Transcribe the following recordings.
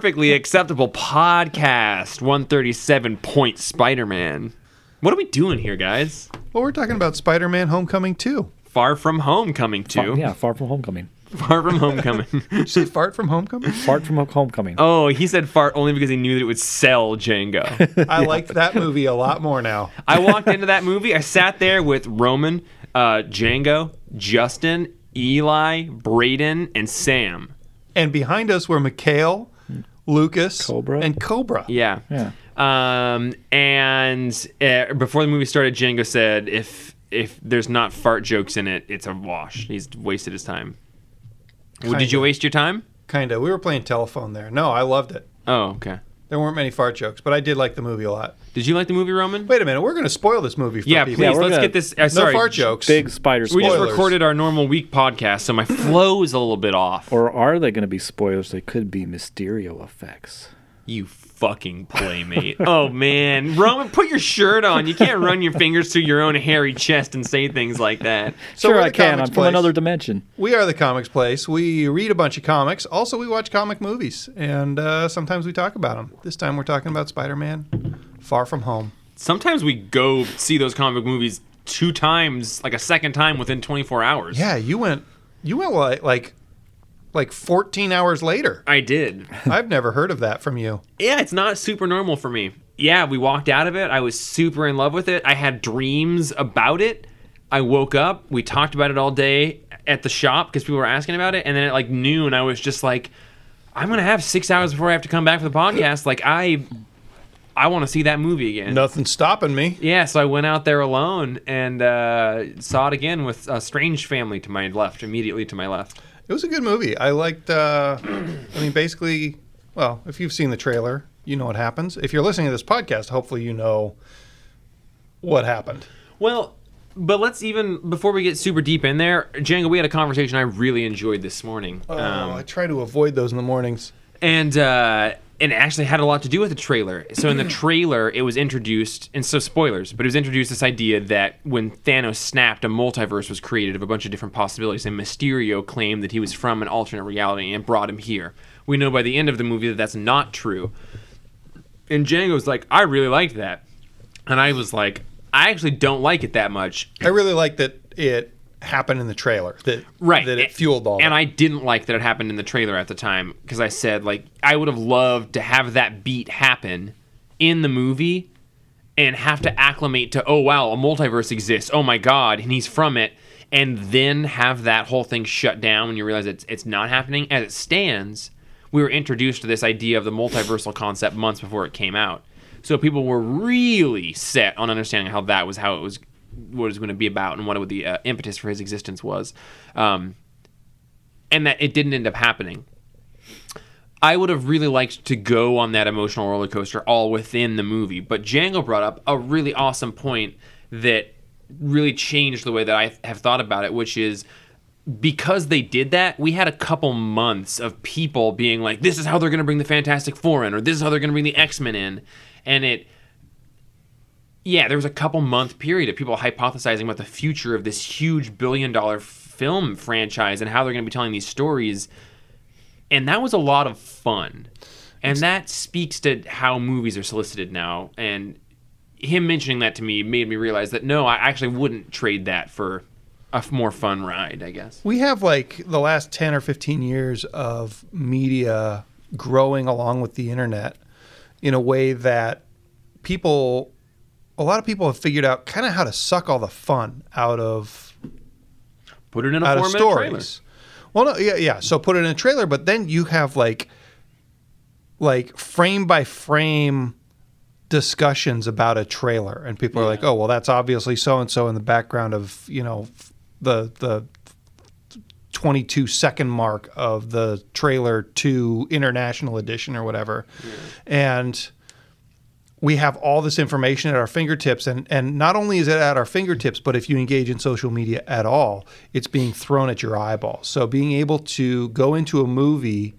Perfectly acceptable podcast. 137 point Spider Man. What are we doing here, guys? Well, we're talking about Spider-Man: Homecoming 2. Far from home coming to. Yeah, far from homecoming. Far from homecoming. Did you say fart from Homecoming? Fart from homecoming. oh, he said fart only because he knew that it would sell Django. I liked that movie a lot more now. I walked into that movie. I sat there with Roman, uh, Django, Justin, Eli, Braden, and Sam. And behind us were Mikhail, Lucas, Cobra. and Cobra. Yeah. Yeah. Um, and uh, before the movie started, Django said, "If if there's not fart jokes in it, it's a wash. He's wasted his time." Well, did you waste your time? Kinda. We were playing telephone there. No, I loved it. Oh, okay. There weren't many fart jokes, but I did like the movie a lot. Did you like the movie, Roman? Wait a minute, we're going to spoil this movie for yeah, people. please. we're let's gonna- get this. Uh, No fart jokes. Big spider We just Spoilers. recorded our normal week podcast, so my flow is a little bit off. Or are they going to be spoilers? They could be Mysterio effects. You fucking playmate. oh man, Roman, put your shirt on. You can't run your fingers through your own hairy chest and say things like that. So sure, I can. Comics I'm from another dimension. We are the Comics Place. We read a bunch of comics. Also, we watch comic movies, and uh, sometimes we talk about them. This time, we're talking about Spider-Man: Far From Home. Sometimes we go see those comic movies two times, like a second time within 24 hours. Yeah, you went, you went like like, like 14 hours later. I did. I've never heard of that from you. yeah, it's not super normal for me. Yeah, we walked out of it. I was super in love with it. I had dreams about it. I woke up. We talked about it all day at the shop because people were asking about it. And then at like noon, I was just like, I'm gonna have six hours before I have to come back for the podcast. Like I, I want to see that movie again. Nothing stopping me. Yeah, so I went out there alone and uh, saw it again with a strange family to my left, immediately to my left. It was a good movie. I liked. Uh, I mean, basically, well, if you've seen the trailer, you know what happens. If you're listening to this podcast, hopefully you know what happened. Well, but let's even before we get super deep in there, Django. We had a conversation I really enjoyed this morning, Oh, um, I try to avoid those in the mornings. and uh, and it actually had a lot to do with the trailer. So in the trailer, it was introduced, and so spoilers, but it was introduced this idea that when Thanos snapped, a multiverse was created of a bunch of different possibilities, and Mysterio claimed that he was from an alternate reality and brought him here. We know by the end of the movie that that's not true. And Django's like, I really liked that, and I was like, I actually don't like it that much. I really like that it happened in the trailer. That right that it fueled all. and that. i didn't like that it happened in the trailer at the time because i said like i would have loved to have that beat happen in the movie and have to acclimate to oh wow a multiverse exists oh my god and he's from it and then have that whole thing shut down when you realize it's it's not happening as it stands we were introduced to this idea of the multiversal concept months before it came out so people were really set on understanding how that was how it was what it was going to be about and what the uh, impetus for his existence was um, and that it didn't end up happening I would have really liked to go on that emotional roller coaster all within the movie, but Django brought up a really awesome point that really changed the way that I have thought about it, which is because they did that, we had a couple months of people being like, this is how they're going to bring the Fantastic Four in, or this is how they're going to bring the X Men in. And it, yeah, there was a couple month period of people hypothesizing about the future of this huge billion dollar film franchise and how they're going to be telling these stories. And that was a lot of fun. And that speaks to how movies are solicited now. And him mentioning that to me made me realize that no i actually wouldn't trade that for a f- more fun ride i guess. We have like the last 10 or 15 years of media growing along with the internet in a way that people a lot of people have figured out kind of how to suck all the fun out of put it in a out of minute trailer. Well, no, yeah, yeah. So put it in a trailer, but then you have like, like frame by frame discussions about a trailer, and people are like, "Oh, well, that's obviously so and so in the background of you know the the 22 second mark of the trailer to international edition or whatever," and we have all this information at our fingertips and and not only is it at our fingertips but if you engage in social media at all it's being thrown at your eyeballs. So being able to go into a movie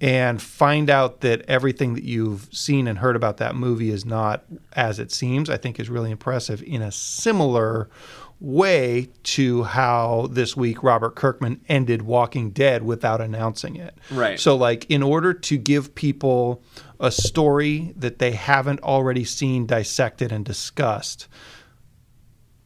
and find out that everything that you've seen and heard about that movie is not as it seems, I think is really impressive in a similar way to how this week Robert Kirkman ended Walking Dead without announcing it. Right. So, like, in order to give people a story that they haven't already seen dissected and discussed,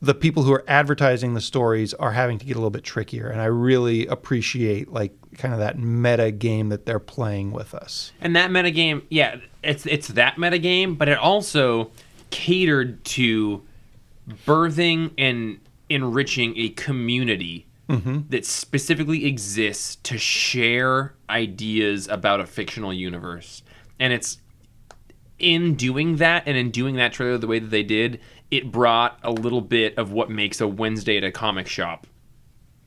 the people who are advertising the stories are having to get a little bit trickier. And I really appreciate, like, kind of that meta game that they're playing with us. And that meta game yeah, it's it's that meta game but it also catered to birthing and enriching a community that specifically exists to share ideas about a fictional universe. And it's in doing that and in doing that trailer the way that they did, it brought a little bit of what makes a Wednesday at a comic shop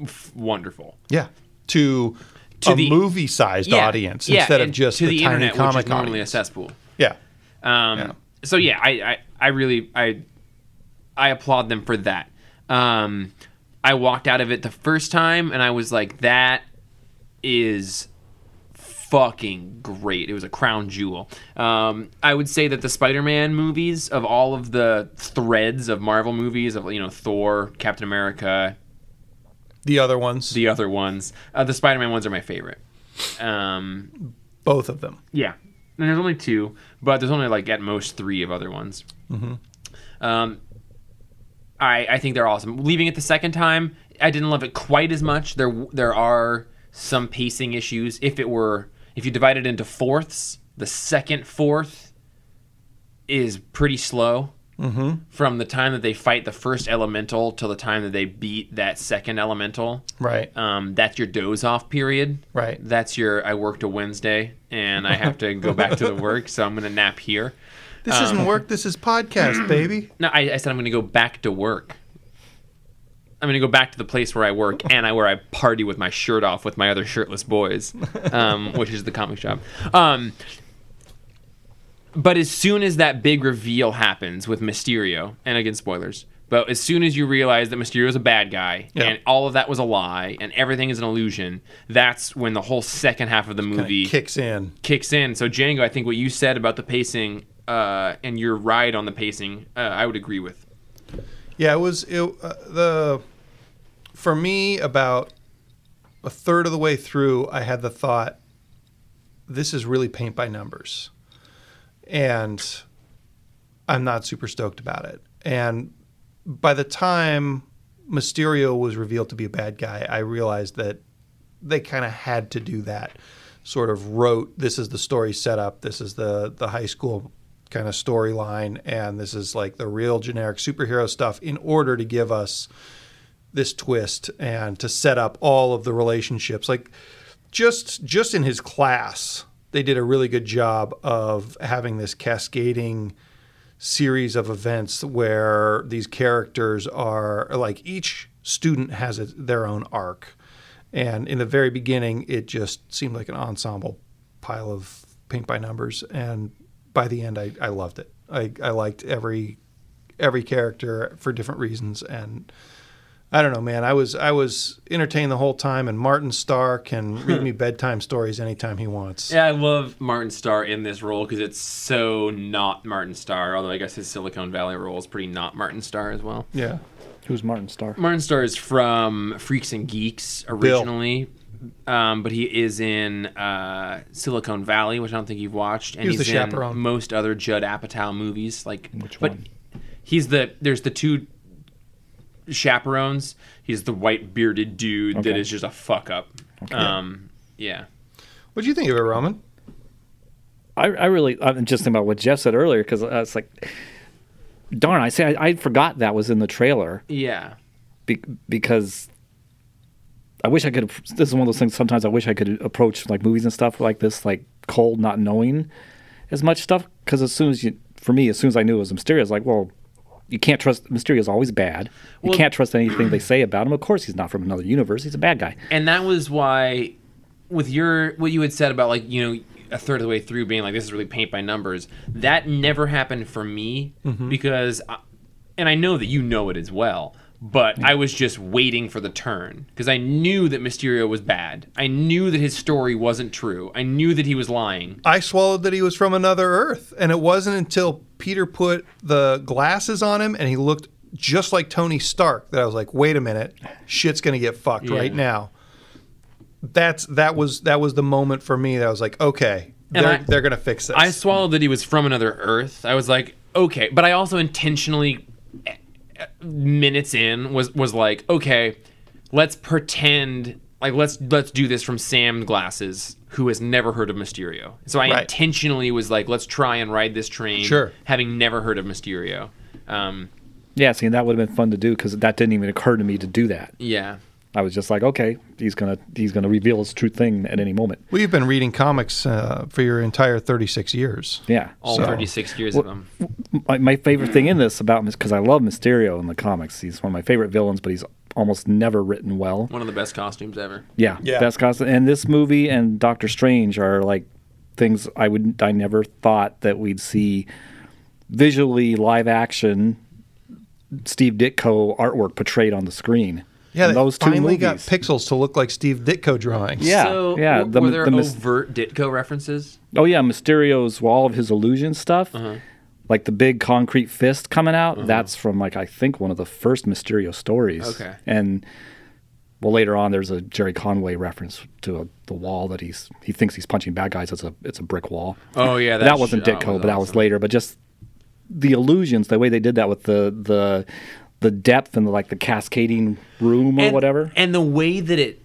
f- wonderful. Yeah. To, To a the- movie sized Yeah, audience yeah, instead of just to the, the, tiny internet, comic which is normally audience. a cesspool. Yeah. Um, Yeah. So yeah, I, I I really I I applaud them for that. Um, I walked out of it the first time and I was like, that is fucking great. It was a crown jewel. Um, I would say that the Spider-Man movies of all of the threads of Marvel movies of you know Thor, Captain America, The other ones, the other ones, uh, the Spider-Man ones are my favorite. Um, both of them. yeah, and there's only two, but there's only like at most three of other ones. Um, I I think they're awesome. Leaving it the second time, I didn't love it quite as much. There there are some pacing issues. If it were if you divide it into fourths, the second fourth is pretty slow. Mm-hmm. From the time that they fight the first elemental till the time that they beat that second elemental, Right. um, that's your doze off period. Right. That's your I worked a Wednesday and I have to go back to the work, so I'm gonna nap here. This Um, isn't work. This is podcast, baby. No, I, I said I'm gonna go back to work. I'm gonna go back to the place where I work and I where I party with my shirt off with my other shirtless boys, um, which is the comic shop. Um, but as soon as that big reveal happens with Mysterio, and again spoilers, but as soon as you realize that Mysterio is a bad guy Yeah. and all of that was a lie and everything is an illusion, that's when the whole second half of the Kinda movie kicks in. kicks in. So Django, I think what you said about the pacing uh, and your ride on the pacing, uh, I would agree with. Yeah, it was it, uh, the for me about a third of the way through. I had the thought, this is really paint by numbers, and I'm not super stoked about it. And by the time Mysterio was revealed to be a bad guy, I realized that they kind of had to do that. Sort of wrote this is the story setup. This is the the high school kind of storyline, and this is like the real generic superhero stuff in order to give us this twist and to set up all of the relationships. Like just just in his class, they did a really good job of having this cascading series of events where these characters are like each student has a, their own arc. And in the very beginning, it just seemed like an ensemble pile of paint by numbers. And by the end, I, I loved it. I, I liked every every character for different reasons. And I don't know, man. I was I was entertained the whole time. And Martin Starr can read me bedtime stories anytime he wants. Yeah, I love Martin Starr in this role because it's so not Martin Starr. Although I guess his Silicon Valley role is pretty not Martin Starr as well. Yeah. Who's Martin Starr? Martin Starr is from Freaks and Geeks originally, um, but he is in uh, Silicon Valley, which I don't think you've watched, and He he's the chaperone. in most other Judd Apatow movies. Like, Which but one? He's the there's the two chaperones. He's the white bearded dude that Okay. is just a fuck up. Um, yeah. What do you think of it, Roman? I, I really, I'm just thinking about what Jeff said earlier because it's like, darn, I say I, I forgot that was in the trailer Yeah. be, because I wish I could. This is one of those things. Sometimes I wish I could approach like movies and stuff like this, like cold, not knowing as much stuff. Because as soon as you, for me, as soon as I knew it was Mysterio, I was like, well, you can't trust. Mysterio is always bad. You Well- can't trust anything they say about him. Of course, he's not from another universe. He's a bad guy. and that was why with your what you had said about like you know a third of the way through being like this is really paint by numbers that never happened for me mm-hmm. because I, and i know that you know it as well but I was just waiting for the turn because I knew that Mysterio was bad. I knew that his story wasn't true. I knew that he was lying. I swallowed that he was from another Earth, and it wasn't until Peter put the glasses on him and he looked just like Tony Stark that I was like, "Wait a minute, shit's gonna get fucked Yeah. right now." That's that was that was the moment for me that I was like, "Okay, And they're I- they're gonna fix this." I swallowed that he was from another Earth. I was like, okay, but I also intentionally, minutes in, was was like, okay, let's pretend like let's let's do this from Sam glasses, who has never heard of Mysterio. So I Right. intentionally was like, let's try and ride this train, Sure. having never heard of Mysterio. Um, Yeah, see, that would have been fun to do because that didn't even occur to me to do that. yeah, I was just like, okay, he's gonna he's gonna reveal his true thing at any moment. Well, you've been reading comics uh, for your entire 36 years. Yeah, all So- 36 years of them. my, my favorite thing in this about him is because I love Mysterio in the comics. He's one of my favorite villains, but he's almost never written well. One of the best costumes ever. Yeah, Yeah. best costume. And this movie and Doctor Strange are like things I would I never thought that we'd see visually live action Steve Ditko artwork portrayed on the screen. Yeah, And they those two finally movies. got pixels to look like Steve Ditko drawings. Yeah, So, yeah, w- the- were there the mis- overt Ditko references? Oh yeah, Mysterio's well, all of his illusion stuff, Uh-huh. like the big concrete fist coming out. That's from like I think one of the first Mysterio stories. Okay. and well later on there's a Gerry Conway reference to a, the wall that he's he thinks he's punching bad guys. It's a it's a brick wall. Oh yeah, that, wasn't shit- Ditko, but that was later. But just the illusions, the way they did that with the the the depth and the, like the cascading room or and, whatever. and the way that it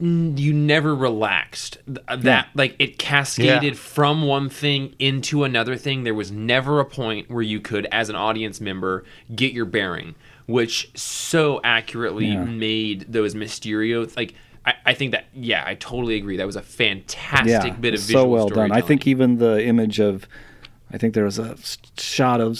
you never relaxed uh, that Yeah. like it cascaded Yeah. from one thing into another thing there was never a point where you could as an audience member get your bearing which so accurately Yeah. made those mysterio like I, I think that yeah i totally agree that was a fantastic bit of so well done. I think even the image of, I think there was a shot of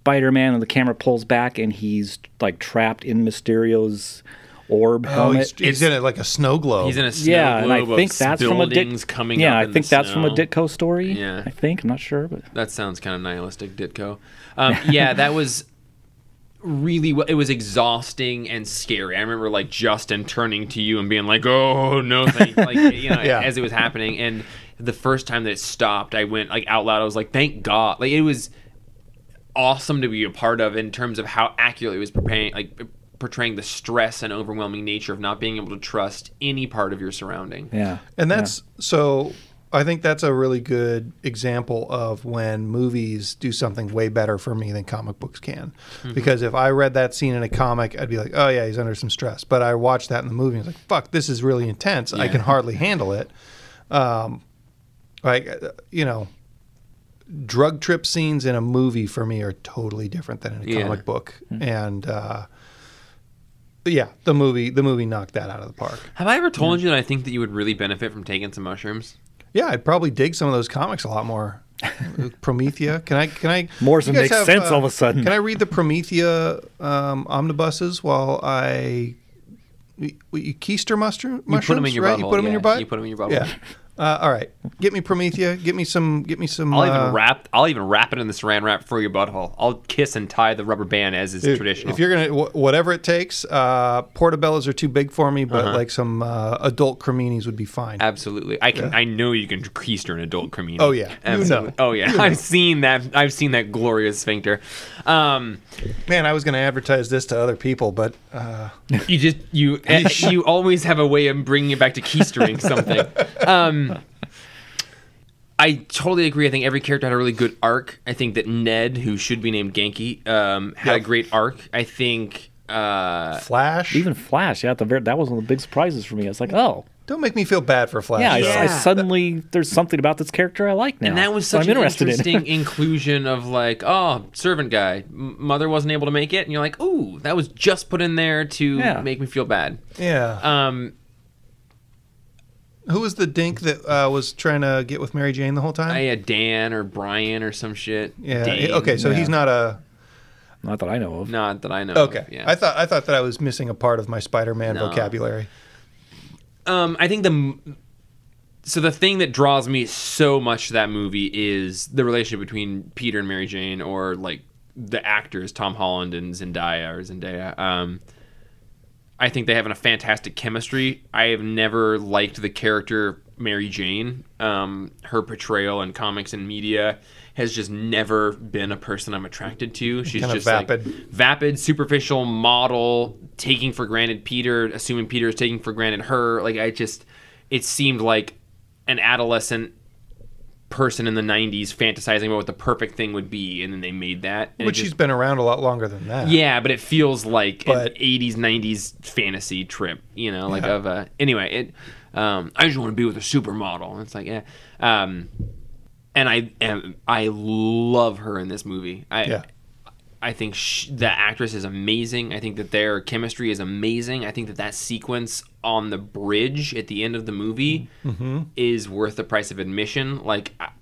Spider-Man and the camera pulls back and he's like trapped in Mysterio's orb Oh, helmet. he's, he's in it like a snow globe. he's in a snow yeah, and I globe of think that's from a buildings Dit- coming Yeah, up I think the that's from a snow. Ditko story. Yeah. I think I'm not sure, but That sounds kind of nihilistic, Ditko. Um, yeah, that was really what it was exhausting and scary. I remember like Justin turning to you and being like, "Oh no, thank like you know," Yeah. as it was happening. And the first time that it stopped, I went like out loud. I was like, "Thank God!" Like it was awesome to be a part of in terms of how accurately it was preparing like portraying the stress and overwhelming nature of not being able to trust any part of your surrounding. yeah. And that's so I think that's a really good example of when movies do something way better for me than comic books can. Because if I read that scene in a comic, I'd be like, "Oh yeah, he's under some stress." But I watched that in the movie and I was like, "Fuck, this is really intense. I can hardly handle it." Um like uh, you know, drug trip scenes in a movie for me are totally different than in a Yeah. comic book. And uh yeah, the movie the movie knocked that out of the park. Have I ever told you that I think that you would really benefit from taking some mushrooms? Yeah, I'd probably dig some of those comics a lot more. Promethea. Can I? Can I? More you makes have, sense uh, all of a sudden. Can I read the Promethea um, omnibuses while I? You, you keister mushroom, mushrooms? You put them in your right? butthole. You put them in your butt. You put them in your butthole. yeah. Uh, all right. Get me Promethea. Get me some. Get me some. I'll uh, even wrap. I'll even wrap it in the Saran wrap for your butthole. I'll kiss and tie the rubber band as is Dude, traditional. If you're gonna wh- whatever it takes, uh, portobellos are too big for me, but Uh-huh. like some uh, adult creminis would be fine. Absolutely, I can. I know you can keister an adult cremini. Oh, yeah. You Absolutely. know. Oh yeah, I've seen that. I've seen that glorious sphincter. Um, Man, I was gonna advertise this to other people, but uh, you just you eh, you always have a way of bringing it back to keistering something. Um, I totally agree. I think every character had a really good arc. I think that Ned, who should be named Ganke, um, had a great arc. I think. Uh, Flash. Even Flash, yeah, at the very, that was one of the big surprises for me. I was like, oh, don't make me feel bad for Flash. yeah, I, though. I suddenly there's something about this character I like now. And that was such I'm an interesting in. inclusion of like, oh, servant guy, mother wasn't able to make it, and you're like, ooh, that was just put in there to Yeah. make me feel bad. yeah. Um, Who was the dink that uh, was trying to get with Mary Jane the whole time? I had Dan or Brian or some shit. yeah. Dane. Okay, so Yeah. he's not a. Not that I know of. Not that I know. Okay. Of, yeah. I thought I thought that I was missing a part of my Spider-Man No. vocabulary. Um, I think the so the thing that draws me so much to that movie is the relationship between Peter and Mary Jane, or like the actors Tom Holland and Zendaya or Zendaya. Um, I think they have a fantastic chemistry. I have never liked the character Mary Jane. Um, her portrayal in comics and media has just never been a person I'm attracted to. She's Kind just like vapid. vapid, superficial model, taking for granted Peter, assuming Peter is taking for granted her. Like I just, it seemed like an adolescent person in the 90s fantasizing about what the perfect thing would be and then they made that But just- she's been around a lot longer than that. yeah but it feels like But- an 80s 90s fantasy trip you know like Yeah. of a anyway it um i just want to be with a supermodel and it's like yeah um and i am i love her in this movie i Yeah. I think sh- the actress is amazing. I think that their chemistry is amazing. I think that that sequence on the bridge at the end of the movie is worth the price of admission. Like I,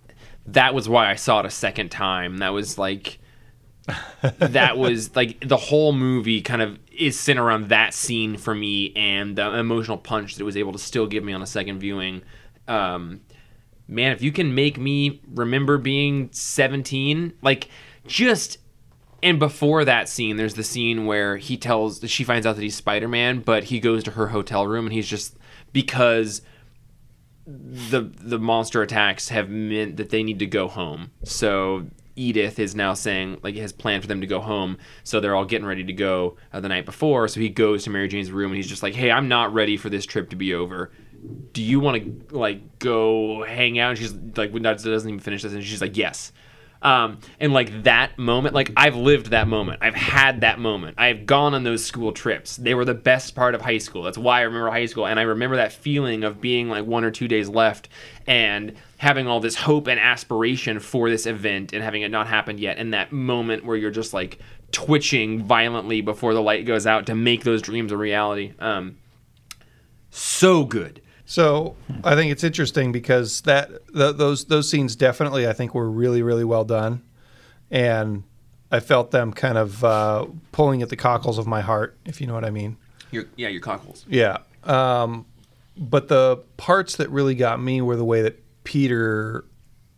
that was why I saw it a second time. That was like that was like the whole movie kind of is centered around that scene for me and the emotional punch that it was able to still give me on a second viewing. Um, man, if you can make me remember being 17, like just and before that scene, there's the scene where he tells she finds out that he's Spider Man, but he goes to her hotel room and he's just because the the monster attacks have meant that they need to go home. So Edith is now saying like has planned for them to go home. So they're all getting ready to go uh, the night before. So he goes to Mary Jane's room and he's just like, "Hey, I'm not ready for this trip to be over. Do you want to like go hang out?" And she's like, doesn't even finish this, and she's like, "Yes." Um, and like that moment, like I've lived that moment. I've had that moment. I've gone on those school trips. They were the best part of high school. That's why I remember high school. And I remember that feeling of being like one or two days left and having all this hope and aspiration for this event and having it not happened yet. And that moment where you're just like twitching violently before the light goes out to make those dreams a reality. Um, so good. So I think it's interesting because that th- those those scenes definitely I think were really really well done, and I felt them kind of uh, pulling at the cockles of my heart, if you know what I mean. Your, yeah, your cockles. Yeah. Um, but the parts that really got me were the way that Peter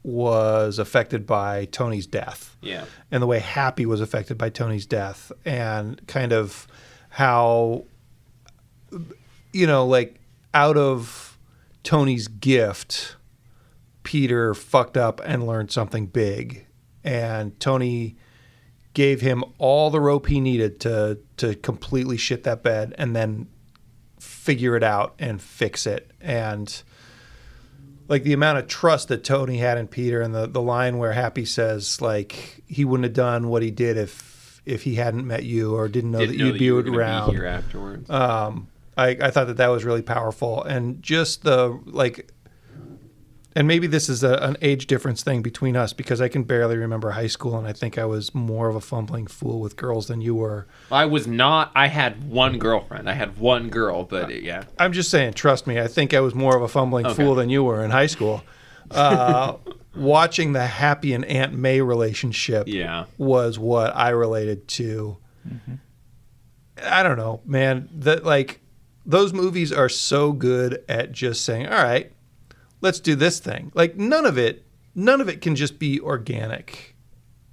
was affected by Tony's death Yeah. and the way Happy was affected by Tony's death, and kind of how, you know, like out of Tony's gift, Peter fucked up and learned something big, and Tony gave him all the rope he needed to to completely shit that bed, and then figure it out and fix it, and like the amount of trust that Tony had in Peter and the, the line where Happy says like he wouldn't have done what he did if if he hadn't met you or didn't know Didn't that know you'd that be you around. Be here afterwards. Um, I, I thought that that was really powerful and just the like and maybe this is a, an age difference thing between us because I can barely remember high school and I think I was more of a fumbling fool with girls than you were. I was not. I had one girlfriend. I had one girl, but yeah. I'm just saying, trust me, I think I was more of a fumbling Okay. fool than you were in high school. Uh, watching the Happy and Aunt May relationship Yeah. was what I related to. I don't know, man. That like those movies are so good at just saying, "All right, let's do this thing." Like none of it, none of it can just be organic.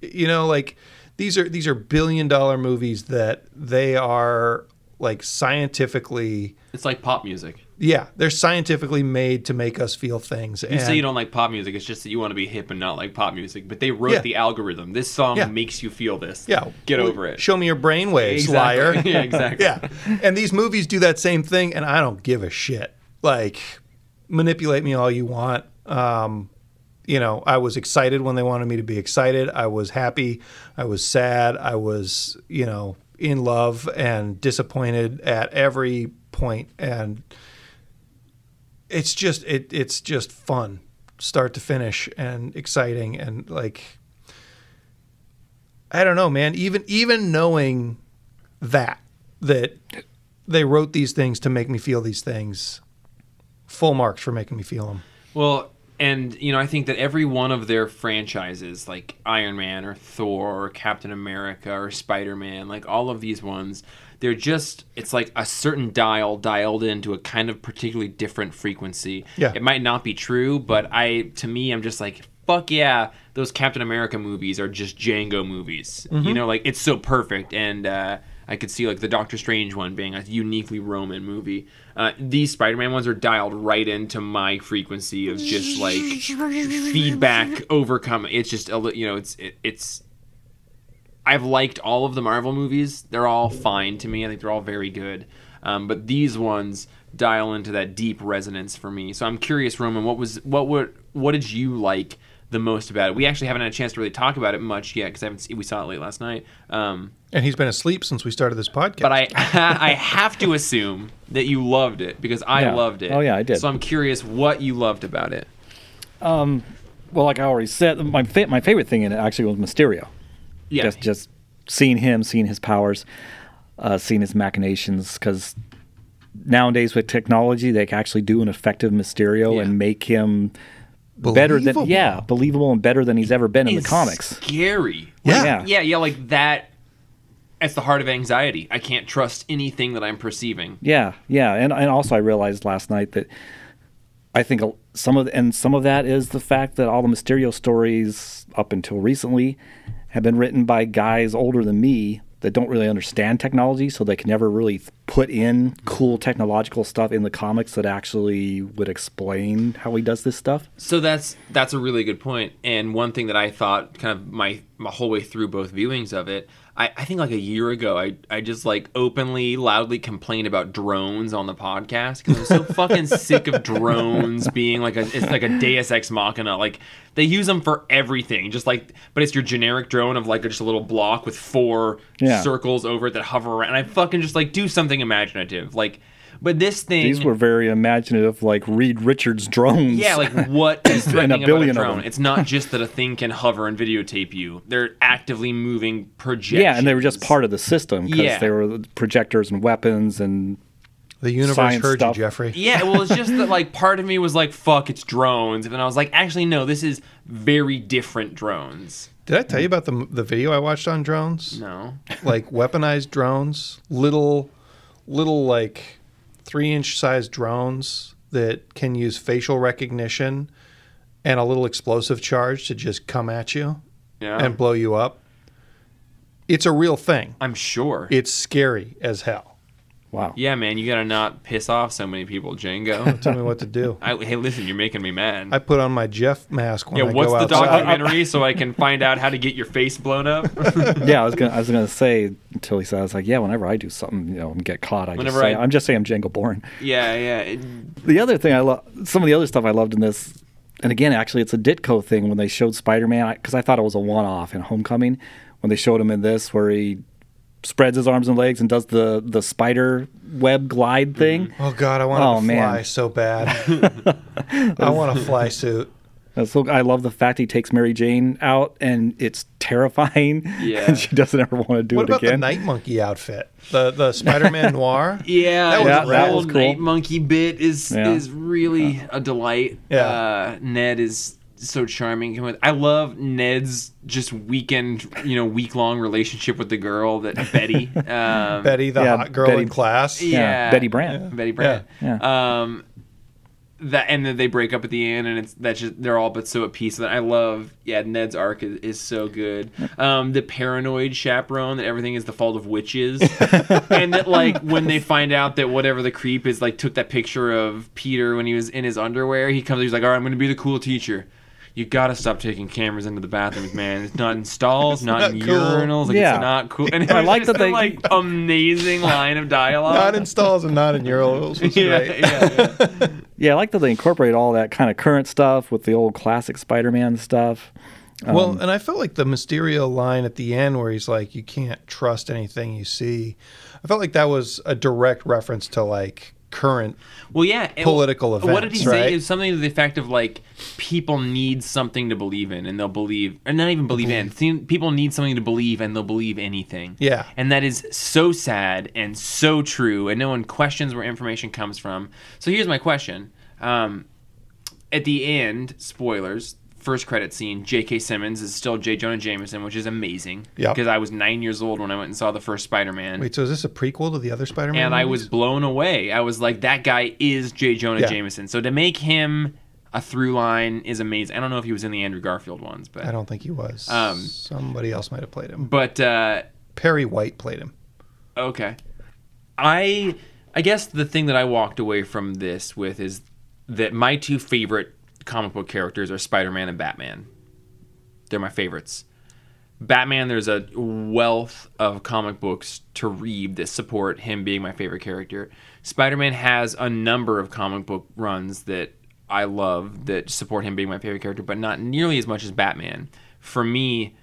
You know, like these are these are billion dollar movies that they are like scientifically It's like pop music. Yeah, they're scientifically made to make us feel things. You and say you don't like pop music. It's just that you want to be hip and not like pop music. But they wrote Yeah. the algorithm. This song Yeah. makes you feel this. yeah, Get well, over it. Show me your brain waves, Exactly. liar. yeah, exactly. yeah. And these movies do that same thing, and I don't give a shit. Like, manipulate me all you want. Um, you know, I was excited when they wanted me to be excited. I was happy. I was sad. I was, you know, in love and disappointed at every point. And it's just, it, it's just fun, start to finish, and exciting, and like, I don't know, man. Even even knowing that that they wrote these things to make me feel these things, full marks for making me feel them. Well, and you know, I think that every one of their franchises, like Iron Man or Thor or Captain America or Spider Man, like all of these ones, they're just it's like a certain dial dialed into a kind of particularly different frequency. Yeah. It might not be true, but I to me I'm just like fuck yeah, those Captain America movies are just Django movies. You know, like it's so perfect, and uh, I could see like the Doctor Strange one being a uniquely Roman movie. Uh, these Spider-Man ones are dialed right into my frequency of just like feedback overcome. It's just a you know, it's it, it's. I've liked all of the Marvel movies. They're all fine to me. I think they're all very good. Um, but these ones dial into that deep resonance for me. So I'm curious, Roman, what was what would what did you like the most about it? We actually haven't had a chance to really talk about it much yet because I haven't seen, we saw it late last night. Um, And he's been asleep since we started this podcast. but I I have to assume that you loved it because I Yeah. loved it. Oh, yeah, I did. So I'm curious what you loved about it. Um, well, like I already said, my fa- my favorite thing in it actually was Mysterio. Yeah. Just just seeing him, seeing his powers, uh, seeing his machinations. Because nowadays with technology, they can actually do an effective Mysterio Yeah. and make him better than yeah, believable and better than he's ever been in the comics. Scary. Yeah. Yeah. Yeah, yeah, like that. That's the heart of anxiety. I can't trust anything that I'm perceiving. Yeah, yeah, and and also I realized last night that I think some of and some of that is the fact that all the Mysterio stories up until recently have been written by guys older than me that don't really understand technology, so they can never really put in cool technological stuff in the comics that actually would explain how he does this stuff. So that's that's a really good point. And one thing that I thought kind of my my whole way through both viewings of it, I, I think like a year ago, I I just like openly, loudly complained about drones on the podcast because I'm so fucking sick of drones being like a it's like a Deus Ex Machina. Like they use them for everything, just like but it's your generic drone of like just a little block with four Yeah. circles over it that hover around. And I fucking just like do something imaginative, like. But this thing, These were very imaginative, like Reed Richards drones. yeah, like what is threatening about a billion of drone? them. It's not just that a thing can hover and videotape you. They're actively moving projections. yeah, and they were just part of the system because Yeah. they were projectors and weapons and the universe science heard stuff. you, Jeffrey. Yeah, well, it's just that like part of me was like, "Fuck, it's drones," and then I was like, "Actually, no, this is very different drones." Did I tell you about the the video I watched on drones? No, Like weaponized drones, little, little like three inch size drones that can use facial recognition and a little explosive charge to just come at you yeah, and blow you up. It's a real thing. I'm sure. It's scary as hell. Wow. yeah, man, you gotta not piss off so many people, Django. Oh, tell me what to do. I, hey, listen, you're making me mad. I put on my Jeff mask when yeah, I what's the outside. documentary so I can find out how to get your face blown up? yeah, I was gonna I was gonna say until he said I was like, yeah, whenever I do something, you know, and get caught, I just Whenever say I- I'm just saying I'm Django Bourne. yeah, yeah. It, The other thing I love, some of the other stuff I loved in this, and again, actually, it's a Ditko thing when they showed Spider-Man because I thought it was a one-off in Homecoming when they showed him in this where he spreads his arms and legs and does the the spider web glide thing. Oh God, I want Oh, to fly man. so bad. I want a fly suit. So I love the fact he takes Mary Jane out and it's terrifying. Yeah. and she doesn't ever want to do What it about again. the Night Monkey outfit? The the Spider-Man noir. Yeah, That that, was was rad. the old That was cool. night monkey bit is Yeah. is really a delight. Yeah. Uh, Ned is so charming. I love Ned's just weekend, you know, week long relationship with the girl that Betty. Um, Betty, the Yeah, hot girl Betty- in class. Yeah. yeah, Betty Brant. Betty Brant. Yeah. Um, that and then they break up at the end, and it's that's just they're all but so at peace. And I love, yeah, Ned's arc is, is so good. Um, the paranoid chaperone that everything is the fault of witches, and that like when they find out that whatever the creep is like took that picture of Peter when he was in his underwear, he comes, he's like, all right, I'm gonna be the cool teacher. You gotta stop taking cameras into the bathrooms, man. It's not in stalls, not, not in cool. urinals. Like, Yeah. it's not cool. And I like just that they- like amazing line of dialogue. Not in stalls and not in urinals. was yeah, great. yeah, yeah. Yeah, I like that they incorporate all that kind of current stuff with the old classic Spider-Man stuff. Well, um, and I felt like the Mysterio line at the end where he's like, "You can't trust anything you see." I felt like that was a direct reference to like current. Well, yeah. Political What did he events, say? right? It was something to the effect of like people need something to believe in, and they'll believe, or not even believe in. People need something to believe, and they'll believe anything. Yeah. And that is so sad and so true, and no one questions where information comes from. So here's my question: um, At the end, spoilers. First credit scene, J.K. Simmons is still J. Jonah Jameson, which is amazing. Yeah. Because I was nine years old when I went and saw the first Spider-Man. Wait, so is this a prequel to the other Spider-Man? and I was blown away. I was like, that guy is J. Jonah Yeah. Jameson. So to make him a through line is amazing. I don't know if he was in the Andrew Garfield ones, but I don't think he was. Um, Somebody else might have played him. but uh, Perry White played him. Okay. I I guess the thing that I walked away from this with is that my two favorite comic book characters are Spider-Man and Batman. They're my favorites. Batman, there's a wealth of comic books to read that support him being my favorite character. Spider-Man has a number of comic book runs that I love that support him being my favorite character, but not nearly as much as Batman. For me,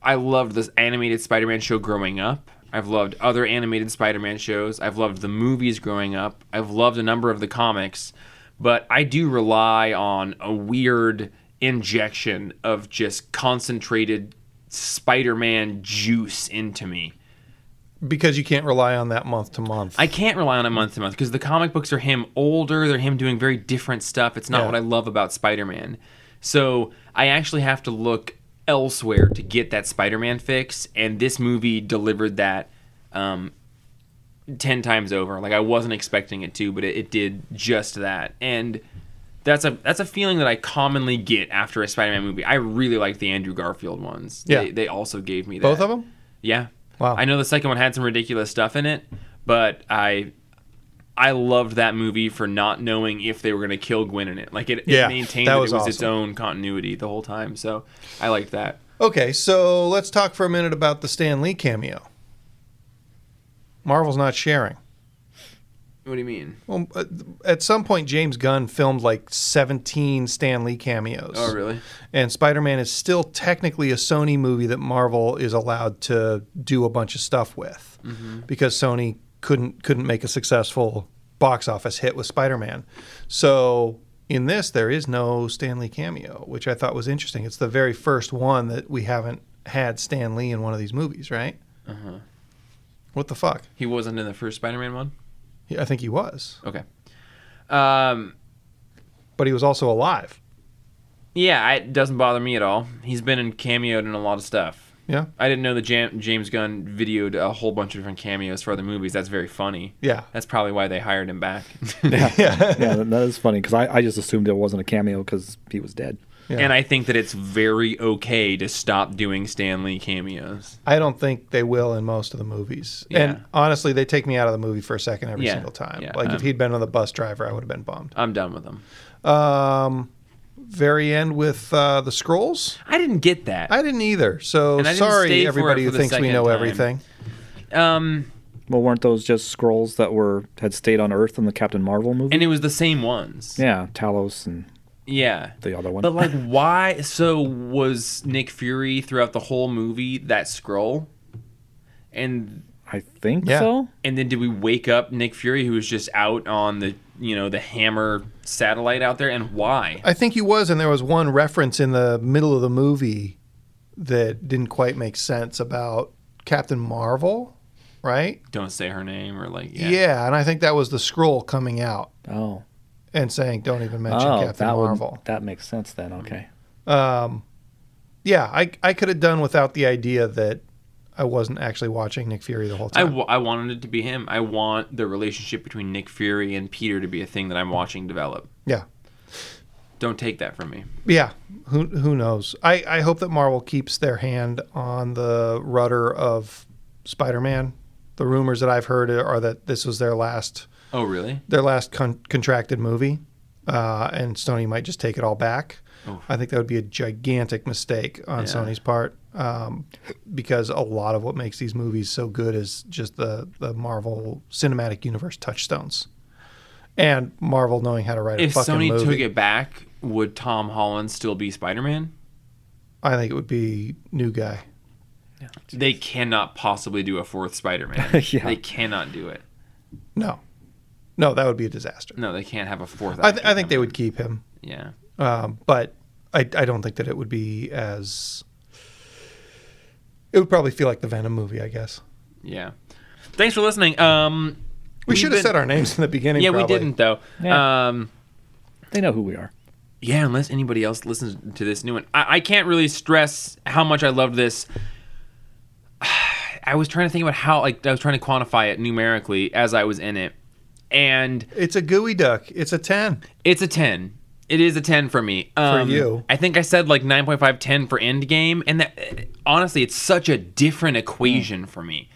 I loved this animated Spider-Man show growing up. I've loved other animated Spider-Man shows. I've loved the movies growing up. I've loved a number of the comics, but I do rely on a weird injection of just concentrated Spider-Man juice into me. Because you can't rely on that month to month. I can't rely on it month to month because the comic books are him older. They're him doing very different stuff. It's not Yeah. what I love about Spider Man. So I actually have to look elsewhere to get that Spider Man fix. And this movie delivered that um, 10 times over. Like I wasn't expecting it to, but it, it did just that. And that's a that's a feeling that I commonly get after a Spider-Man movie. I really like the Andrew Garfield ones. Yeah. They, they also gave me that. Both of them? Yeah. Wow. I know the second one had some ridiculous stuff in it, but I I loved that movie for not knowing if they were going to kill Gwen in it. Like it, Yeah, it maintained that that, was it was its own continuity the whole time. So I liked that. Okay, so let's talk for a minute about the Stan Lee cameo. Marvel's not sharing. What do you mean? Well, uh, at some point, James Gunn filmed like 17 Stan Lee cameos. Oh, really? And Spider Man is still technically a Sony movie that Marvel is allowed to do a bunch of stuff with Mm-hmm. because Sony couldn't couldn't make a successful box office hit with Spider Man. So in this, there is no Stan Lee cameo, which I thought was interesting. It's the very first one that we haven't had Stan Lee in one of these movies, right? Uh-huh. What the fuck? He wasn't in the first Spider-Man one. Yeah, I think he was, Okay. Um. but he was also alive. Yeah, it doesn't bother me at all. He's been in cameoed in a lot of stuff. Yeah, I didn't know that Jam- James Gunn videoed a whole bunch of different cameos for other movies. That's very funny. yeah, That's probably why they hired him back. yeah. yeah, that that is funny because I, I just assumed it wasn't a cameo because he was dead. Yeah. And I think that it's very okay to stop doing Stan Lee cameos. I don't think they will in most of the movies. Yeah. And honestly, they take me out of the movie for a second every Yeah, single time. yeah, like if um, he'd been on the bus driver, I would have been bummed. I'm done with them. Um, very end with uh, the scrolls. I didn't get that. I didn't either. So didn't sorry, everybody who thinks we know time. everything. um, Well, weren't those just scrolls that were had stayed on Earth in the Captain Marvel movie? and it was the same ones. yeah, Talos and Yeah. the other one. But like, why? So was Nick Fury throughout the whole movie that scroll? And I think Yeah. so. and then did we wake up Nick Fury who was just out on the you know the Hammer satellite out there? And why? I think he was, and there was one reference in the middle of the movie that didn't quite make sense about Captain Marvel, right? Don't say her name or like yeah. Yeah, and I think that was the scroll coming out Oh, and saying, "Don't even mention oh, Captain that Marvel." Would, that makes sense then. Okay. Um, yeah, I I could have done without the idea that I wasn't actually watching Nick Fury the whole time. w- I wanted it to be him. I want the relationship between Nick Fury and Peter to be a thing that I'm watching develop. yeah, Don't take that from me. yeah. Who who knows? I I hope that Marvel keeps their hand on the rudder of Spider-Man. The rumors that I've heard are that this was their last Oh, really? their last con- contracted movie, uh, and Sony might just take it all back. I think that would be a gigantic mistake on Yeah. Sony's part, um, because a lot of what makes these movies so good is just the the Marvel Cinematic Universe touchstones, and Marvel knowing how to write a If fucking Sony movie. took it back, would Tom Holland still be Spider Man? I think it would be new guy. They cannot possibly do a fourth Spider Man. Yeah. They cannot do it. No, no, that would be a disaster. No, they can't have a fourth. I, th- I think they would keep him, Yeah. um, but I, I don't think that it would be as. It would probably feel like the Venom movie, I guess. Yeah. Thanks for listening. Um, We should have been- said our names in the beginning. Yeah, probably. we didn't though. Yeah. Um, They know who we are. yeah, unless anybody else listens to this new one. I, I can't really stress how much I loved this. I was trying to think about how, like, I was trying to quantify it numerically as I was in it. And It's a gooey duck. It's a 10. it's a 10. It is a 10 for me. Um, you. I think I said like 9.5, 10 for Endgame. And that, honestly, it's such a different equation for me.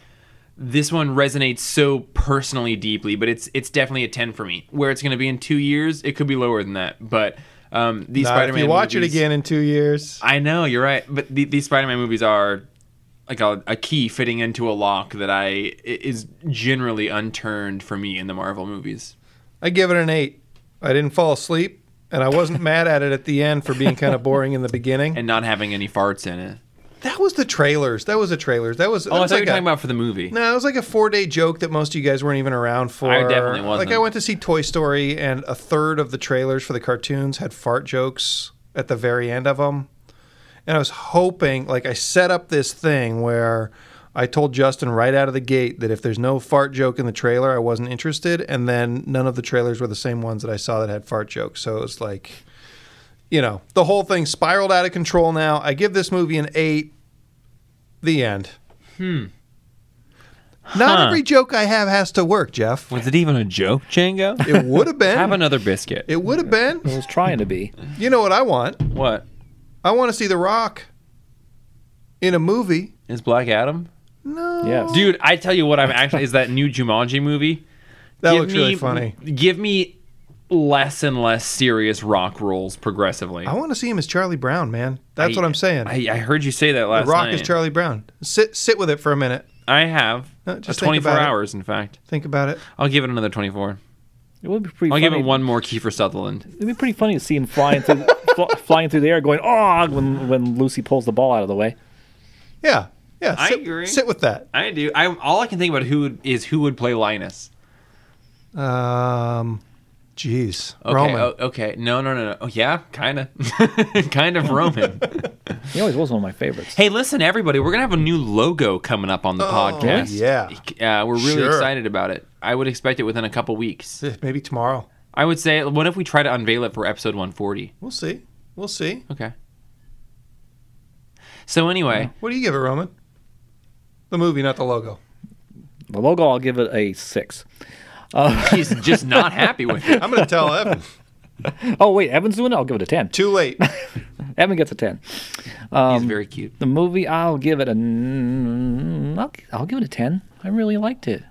This one resonates so personally deeply, but it's it's definitely a 10 for me. Where it's going to be in two years, it could be lower than that. But um, these Not Spider-Man if you watch movies, it again in two years. I know you're right, but the, these Spider-Man movies are like a, a key fitting into a lock that I i- is generally unturned for me in the Marvel movies. I give it an 8. I didn't fall asleep, and I wasn't mad at it at the end for being kind of boring in the beginning. and not having any farts in it. that was the trailers. That was the trailers. That was, that Oh, I was thought you like were a- talking about for the movie. No, it was like a four day joke that most of you guys weren't even around for. I definitely wasn't. Like I went to see Toy Story, and a third of the trailers for the cartoons had fart jokes at the very end of them. And I was hoping, like, I set up this thing where I told Justin right out of the gate that if there's no fart joke in the trailer, I wasn't interested. And then none of the trailers were the same ones that I saw that had fart jokes. So it was like, you know, the whole thing spiraled out of control now. I give this movie an eight. The end. Hmm. Not Huh. every joke I have has to work, Jeff. Was it even a joke, Django? It would have been. Have another biscuit. It would have been. It was trying to be. You know what I want? what I want to see The Rock in a movie. is Black Adam? No. Yes. Dude, I tell you what, I'm actually is that new Jumanji movie. That Give looks really me- funny. Give me less and less serious rock roles progressively. I want to see him as Charlie Brown, man. That's I- what I'm saying. I, I heard you say that last. the Rock night. is Charlie Brown. Sit sit with it for a minute. I have. No, just think 24 about it. hours, in fact. Think about it. I'll give it another 24. It would be pretty I'll funny. give it one more Kiefer Sutherland. It'd be pretty funny to see him flying through, fl- flying through the air, going "oh" when when Lucy pulls the ball out of the way. Yeah. Yeah. I Sit, agree. Sit with that. I do. I all I can think about who would, is who would play Linus. Um, jeez. Okay. Roman. oh, okay. No, no, no, no. Oh, yeah, kind of, kind of Roman. He always was one of my favorites. hey, listen, everybody. We're gonna have a new logo coming up on the podcast. yeah. Uh, we're really Sure. excited about it. I would expect it within a couple weeks. Maybe tomorrow. I would say, what if we try to unveil it for episode 140? We'll see. We'll see. Okay. So anyway, What do you give it, Roman? The movie, not the logo. The logo, I'll give it a six. Uh, he's just not happy with it. I'm going to tell Evan. Oh wait, Evan's doing it. I'll give it a ten. Too late. Evan gets a ten. he's um, very cute. The movie, I'll give it a. I'll, I'll give it a ten. I really liked it.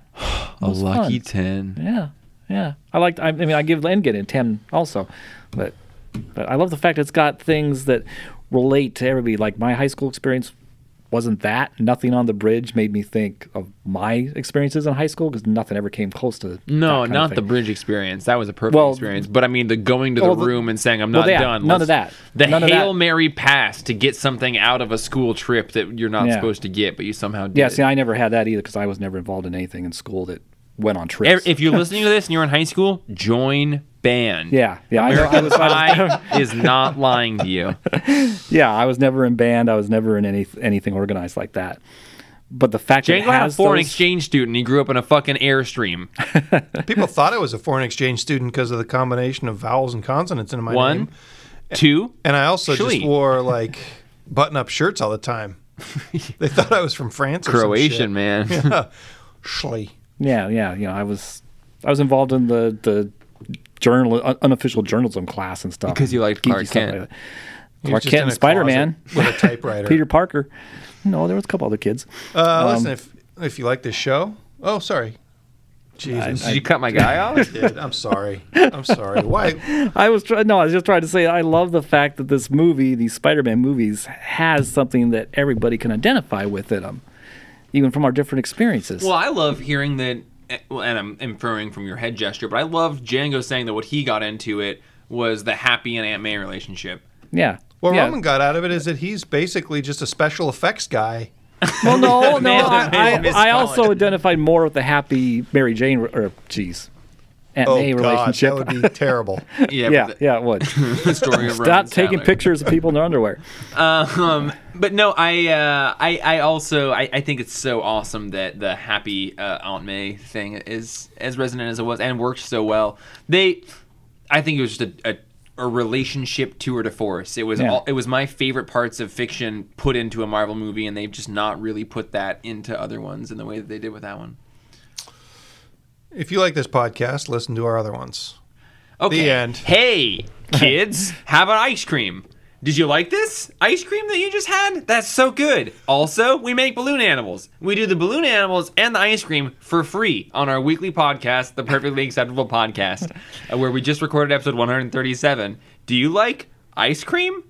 A lucky fun. ten. Yeah, yeah. I liked. I, I mean, I give Endgame a ten also, but but I love the fact it's got things that relate to everybody. Like my high school experience wasn't that. Nothing on the bridge made me think of my experiences in high school because nothing ever came close to. No, that kind of not the bridge experience. That was a perfect Well, experience. But I mean, the going to the well, the- room and saying, "I'm well, not yeah, done." none of that. The None hail mary pass to get something out of a school trip that you're not Yeah. supposed to get, but you somehow did. Yeah, see, I never had that either because I was never involved in anything in school that went on trips. If you're listening to this and you're in high school, join band. yeah, yeah, I, know, I was, I I is not lying to you. yeah, I was never in band. I was never in any anything organized like that. But the fact that it Django had a foreign those- exchange student. He grew up in a fucking airstream. People thought I was a foreign exchange student because of the combination of vowels and consonants in my One, name. two. And I also Shli. just wore like button-up shirts all the time. they thought I was from France or some Croatian shit. man. Schley. Yeah, yeah, you know, I was I was involved in the the journal un- unofficial journalism class and stuff. Because you liked Geeky Clark stuff Kent. like that. He was Clark just Kent and Spider Man, with a typewriter. Peter Parker. No, there was a couple other kids. Uh, listen, if if you like this show, oh sorry, Jesus, Did you cut my guy off? I did. I'm sorry. I'm sorry. Why? I was trying. No, I was just trying to say I love the fact that this movie, these Spider-Man movies, has something that everybody can identify with in them, even from our different experiences. Well, I love hearing that, well, and I'm inferring from your head gesture, but I love Django saying that what he got into it was the happy and Aunt May relationship. yeah. What yeah. Roman got out of it is that he's basically just a special effects guy. Well, no, no. I, I, I also identified more with the happy Mary Jane, or geez, Aunt Oh May God, relationship. that would be terrible. Yeah, yeah, but yeah, it would. the, the story of Stop Roman taking Sadler. pictures of people in their underwear. Um, but no, I, uh, I, I also, I, I think it's so awesome that the happy uh, Aunt May thing is as resonant as it was and worked so well. They, I think it was just a, a, a relationship tour de force. It was Yeah. all, it was my favorite parts of fiction put into a Marvel movie, and they've just not really put that into other ones in the way that they did with that one. If you like this podcast, listen to our other ones. Okay. The end. Hey, kids, have an ice cream. Did you like this ice cream that you just had? That's so good. Also, we make balloon animals. We do the balloon animals and the ice cream for free on our weekly podcast, the Perfectly Acceptable Podcast, uh, where we just recorded episode 137. Do you like ice cream?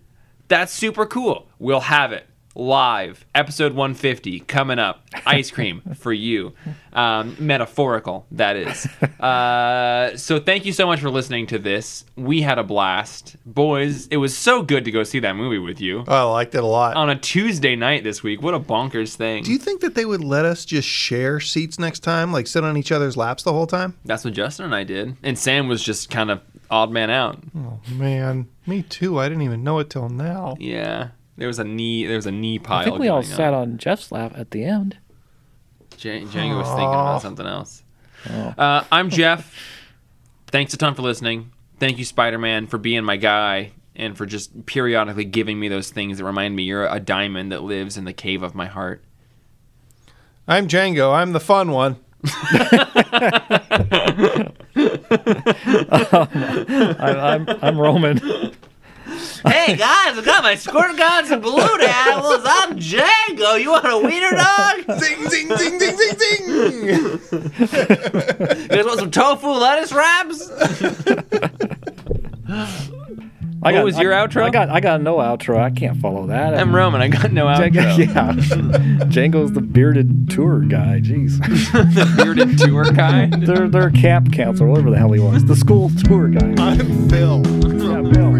That's super cool. We'll have it live. Episode 150 coming up. Ice cream for you. Um, metaphorical, that is. Uh, so thank you so much for listening to this. We had a blast. Boys, it was so good to go see that movie with you. Oh, I liked it a lot. On a Tuesday night this week. What a bonkers thing. Do you think that they would let us just share seats next time, like sit on each other's laps the whole time? That's what Justin and I did. And Sam was just kind of odd man out. Oh man, me too. I didn't even know it till now. Yeah. There was a knee there was a knee pile. I think we all going sat on. on Jeff's lap at the end. J- Django was thinking about something else. Uh, I'm Jeff. Thanks a ton for listening. Thank you, Spider Man, for being my guy and for just periodically giving me those things that remind me you're a diamond that lives in the cave of my heart. I'm Django. I'm the fun one. I, I'm I'm Roman. hey guys, I got my squirt guns and balloon animals. I'm Django. You want a wiener dog? Zing, zing, zing, zing, zing, zing. You guys want some tofu lettuce wraps? I What was your I, outro? I got I got no outro. I can't follow that. I'm Roman. I got no Django, outro. yeah. Django's the bearded tour guy. Jeez. the bearded tour guy. they're they're camp counselor, whatever the hell he was. The school tour guy. I'm Phil. Yeah, Bill.